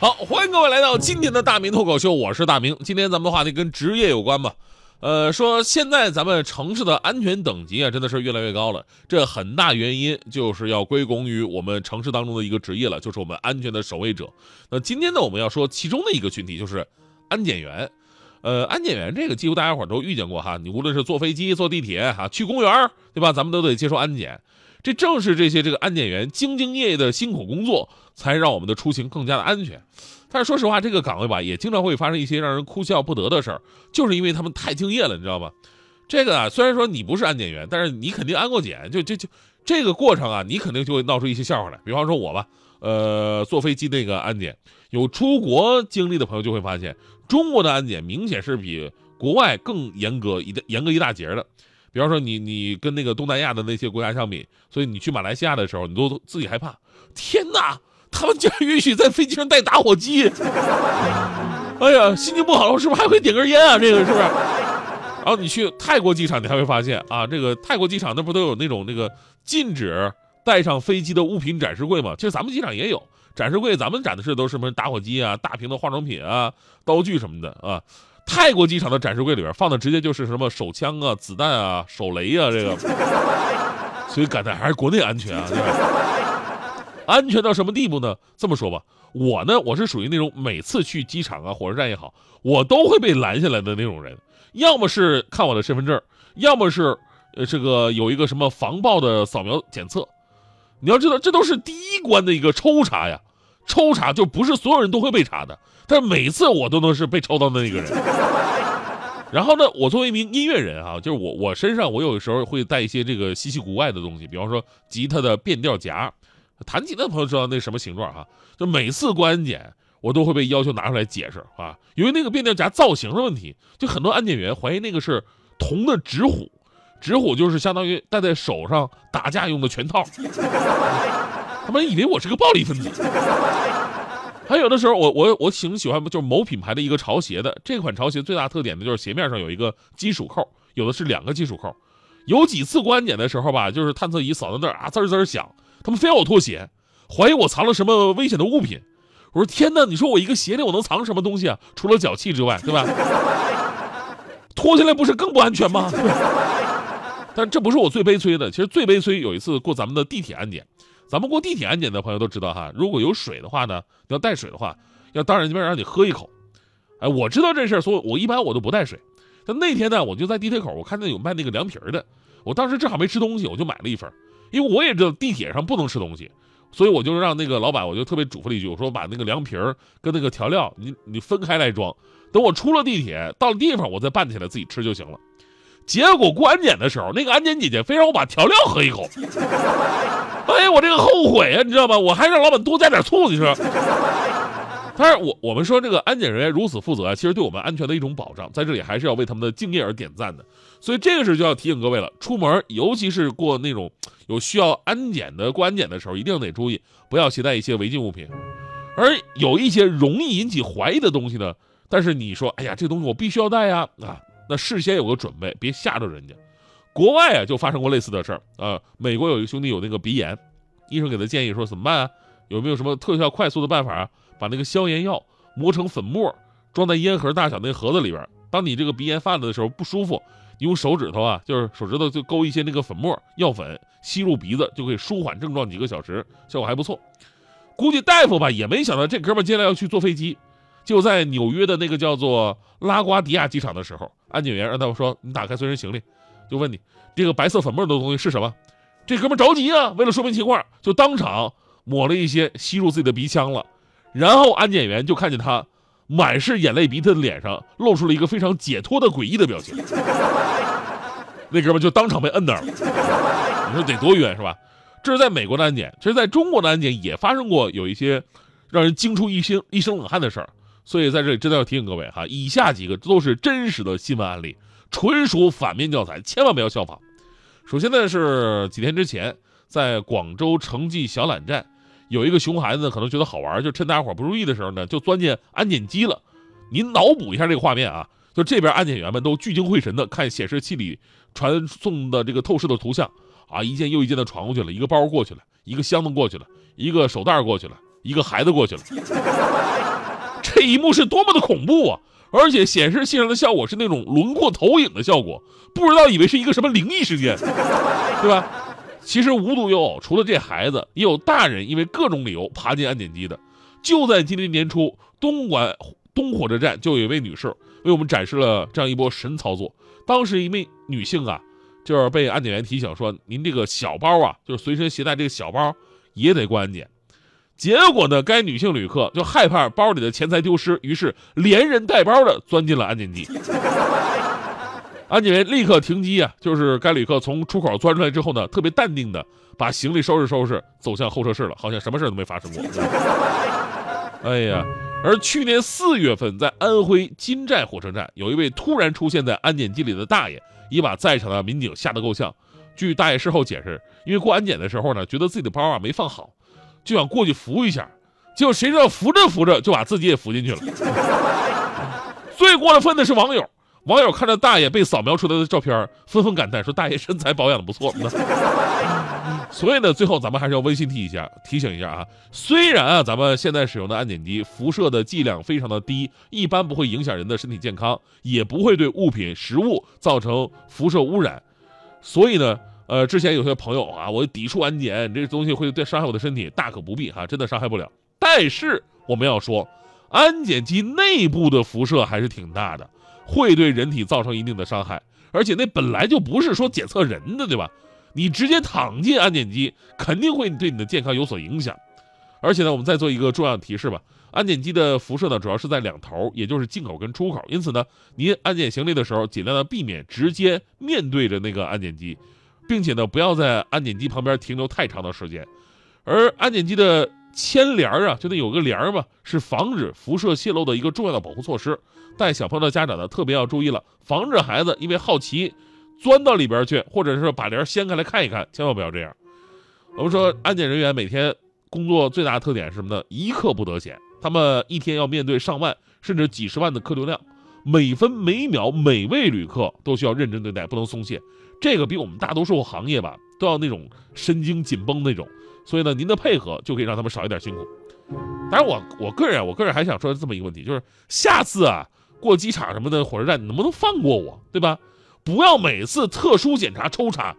好，欢迎各位来到今天的大明脱口秀，我是大明。今天咱们的话题跟职业有关吧？呃，说现在咱们城市的安全等级啊，真的是越来越高了。这很大原因就是要归功于我们城市当中的一个职业了，就是我们安全的守卫者。那今天呢，我们要说其中的一个群体，就是安检员。呃，安检员这个几乎大家伙都遇见过哈，你无论是坐飞机、坐地铁哈，去公园对吧？咱们都得接受安检。这正是这些这个安检员兢兢业业的辛苦工作，才让我们的出行更加的安全。但是说实话，这个岗位吧，也经常会发生一些让人哭笑不得的事儿，就是因为他们太敬业了，你知道吗？这个啊，虽然说你不是安检员，但是你肯定安过检，就就就这个过程啊，你肯定就会闹出一些笑话来。比方说我吧，呃，坐飞机那个安检，有出国经历的朋友就会发现，中国的安检明显是比国外更严格一严格一大截的。比方说你你跟那个东南亚的那些国家相比，所以你去马来西亚的时候，你都自己害怕。天哪，他们竟然允许在飞机上带打火机！哎呀，心情不好了，是不是还会点根烟啊？这个是不是？然后你去泰国机场，你还会发现啊，这个泰国机场那不都有那种那个禁止带上飞机的物品展示柜吗？其实咱们机场也有展示柜，咱们展的是都是什么打火机啊、大瓶的化妆品啊、刀具什么的啊。泰国机场的展示柜里边放的直接就是什么手枪啊、子弹啊、手雷啊，这个，所以感叹还是国内安全啊，对吧？安全到什么地步呢？这么说吧，我呢，我是属于那种每次去机场啊、火车站也好，我都会被拦下来的那种人，要么是看我的身份证，要么是呃这个有一个什么防爆的扫描检测。你要知道，这都是第一关的一个抽查呀。抽查就不是所有人都会被查的，但是每次我都能是被抽到的那个人。然后呢，我作为一名音乐人啊，就是我我身上我有的时候会带一些这个稀奇古怪的东西，比方说吉他的变调夹，弹吉他的朋友知道那什么形状哈，就每次过安检我都会被要求拿出来解释啊，因为那个变调夹造型的问题，就很多安检员怀疑那个是铜的纸虎，纸虎就是相当于戴在手上打架用的拳套。他们以为我是个暴力分子。还有的时候，我我我挺喜欢，就是某品牌的一个潮鞋的。这款潮鞋最大特点的就是鞋面上有一个金属扣，有的是两个金属扣。有几次过安检的时候吧，就是探测仪扫到那儿啊，滋滋响，他们非要我脱鞋，怀疑我藏了什么危险的物品。我说天哪，你说我一个鞋里我能藏什么东西啊？除了脚气之外，对吧？脱下来不是更不安全吗？但这不是我最悲催的，其实最悲催有一次过咱们的地铁安检。咱们过地铁安检的朋友都知道哈，如果有水的话呢，要带水的话，要当着面让你喝一口。哎，我知道这事儿，所以我一般我都不带水。但那天呢，我就在地铁口，我看见有卖那个凉皮的，我当时正好没吃东西，我就买了一份。因为我也知道地铁上不能吃东西，所以我就让那个老板，我就特别嘱咐了一句，我说把那个凉皮儿跟那个调料，你你分开来装，等我出了地铁到了地方，我再拌起来自己吃就行了。结果过安检的时候，那个安检姐姐非让我把调料喝一口。哎，我这个后悔啊，你知道吗？我还让老板多加点醋，你说。但是我我们说这个安检人员如此负责啊，其实对我们安全的一种保障，在这里还是要为他们的敬业而点赞的。所以这个时候就要提醒各位了，出门尤其是过那种有需要安检的过安检的时候，一定得注意，不要携带一些违禁物品。而有一些容易引起怀疑的东西呢，但是你说，哎呀，这东西我必须要带呀，啊，那事先有个准备，别吓着人家。国外啊，就发生过类似的事儿啊。美国有一个兄弟有那个鼻炎，医生给他建议说怎么办啊？有没有什么特效快速的办法啊？把那个消炎药磨成粉末，装在烟盒大小那个盒子里边。当你这个鼻炎犯了的时候不舒服，你用手指头啊，就是手指头就勾一些那个粉末药粉，吸入鼻子就可以舒缓症状几个小时，效果还不错。估计大夫吧也没想到这哥们接下来要去坐飞机，就在纽约的那个叫做拉瓜迪亚机场的时候，安检员让他们说你打开随身行李。就问你，这个白色粉末的东西是什么？这哥们着急啊，为了说明情况，就当场抹了一些吸入自己的鼻腔了。然后安检员就看见他满是眼泪鼻涕的脸上露出了一个非常解脱的诡异的表情。那哥们就当场被摁那儿了。你说得多冤是吧？这是在美国的安检，其实在中国的安检也发生过有一些让人惊出一身一身冷汗的事儿。所以在这里真的要提醒各位哈，以下几个都是真实的新闻案例，纯属反面教材，千万不要效仿。首先呢是几天之前，在广州城际小榄站，有一个熊孩子可能觉得好玩，就趁大家伙不注意的时候呢，就钻进安检机了。您脑补一下这个画面啊，就这边安检员们都聚精会神的看显示器里传送的这个透视的图像啊，一件又一件的传过去了，一个包过去了，一个箱子过去了，一个手袋过去了，一个孩子过去了。这一幕是多么的恐怖啊！而且显示器上的效果是那种轮廓投影的效果，不知道以为是一个什么灵异事件，对吧？其实无独有偶，除了这孩子，也有大人因为各种理由爬进安检机的。就在今年年初，东莞东火车站就有一位女士为我们展示了这样一波神操作。当时一位女性啊，就是被安检员提醒说：“您这个小包啊，就是随身携带这个小包也得过安检。”结果呢，该女性旅客就害怕包里的钱财丢失，于是连人带包的钻进了安检机。安检员立刻停机啊，就是该旅客从出口钻出来之后呢，特别淡定的把行李收拾收拾，走向候车室了，好像什么事都没发生过。哎呀，而去年四月份，在安徽金寨火车站，有一位突然出现在安检机里的大爷，也把在场的民警吓得够呛。据大爷事后解释，因为过安检的时候呢，觉得自己的包啊没放好。就想过去扶一下，结果谁知道扶着扶着就把自己也扶进去了。最过分的是网友，网友看着大爷被扫描出来的照片，纷纷感叹说：“大爷身材保养的不错。” 所以呢，最后咱们还是要温馨提一下，提醒一下啊。虽然啊，咱们现在使用的安检机辐射的剂量非常的低，一般不会影响人的身体健康，也不会对物品、食物造成辐射污染。所以呢。呃，之前有些朋友啊，我抵触安检，这东西会对伤害我的身体，大可不必哈，真的伤害不了。但是我们要说，安检机内部的辐射还是挺大的，会对人体造成一定的伤害。而且那本来就不是说检测人的，对吧？你直接躺进安检机，肯定会对你的健康有所影响。而且呢，我们再做一个重要的提示吧，安检机的辐射呢，主要是在两头，也就是进口跟出口。因此呢，您安检行李的时候，尽量的避免直接面对着那个安检机。并且呢，不要在安检机旁边停留太长的时间，而安检机的牵帘啊，就得有个帘儿嘛，是防止辐射泄漏的一个重要的保护措施。带小朋友的家长呢，特别要注意了，防止孩子因为好奇钻到里边去，或者是把帘掀开来看一看，千万不要这样。我们说，安检人员每天工作最大的特点是什么呢？一刻不得闲，他们一天要面对上万甚至几十万的客流量，每分每秒每位旅客都需要认真对待，不能松懈。这个比我们大多数行业吧都要那种神经紧绷那种，所以呢，您的配合就可以让他们少一点辛苦。当然，我我个人，我个人还想说这么一个问题，就是下次啊过机场什么的火车站，能不能放过我，对吧？不要每次特殊检查抽查，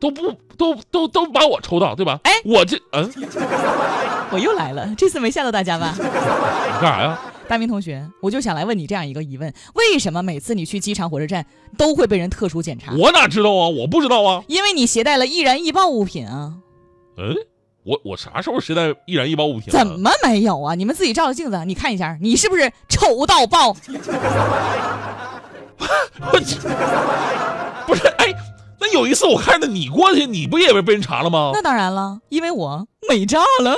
都不都都都把我抽到，对吧？哎，我这嗯，我又来了，这次没吓到大家吧？你干啥呀？大明同学，我就想来问你这样一个疑问：为什么每次你去机场、火车站都会被人特殊检查？我哪知道啊？我不知道啊。因为你携带了易燃易爆物品啊。嗯，我我啥时候携带易燃易爆物品？怎么没有啊？你们自己照照镜子，你看一下，你是不是丑到爆？我不是哎，那有一次我看着你过去，你不也被被人查了吗？那当然了，因为我美炸了。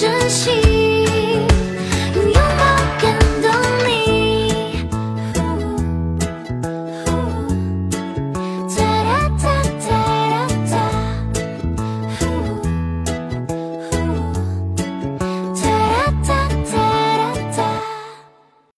珍惜。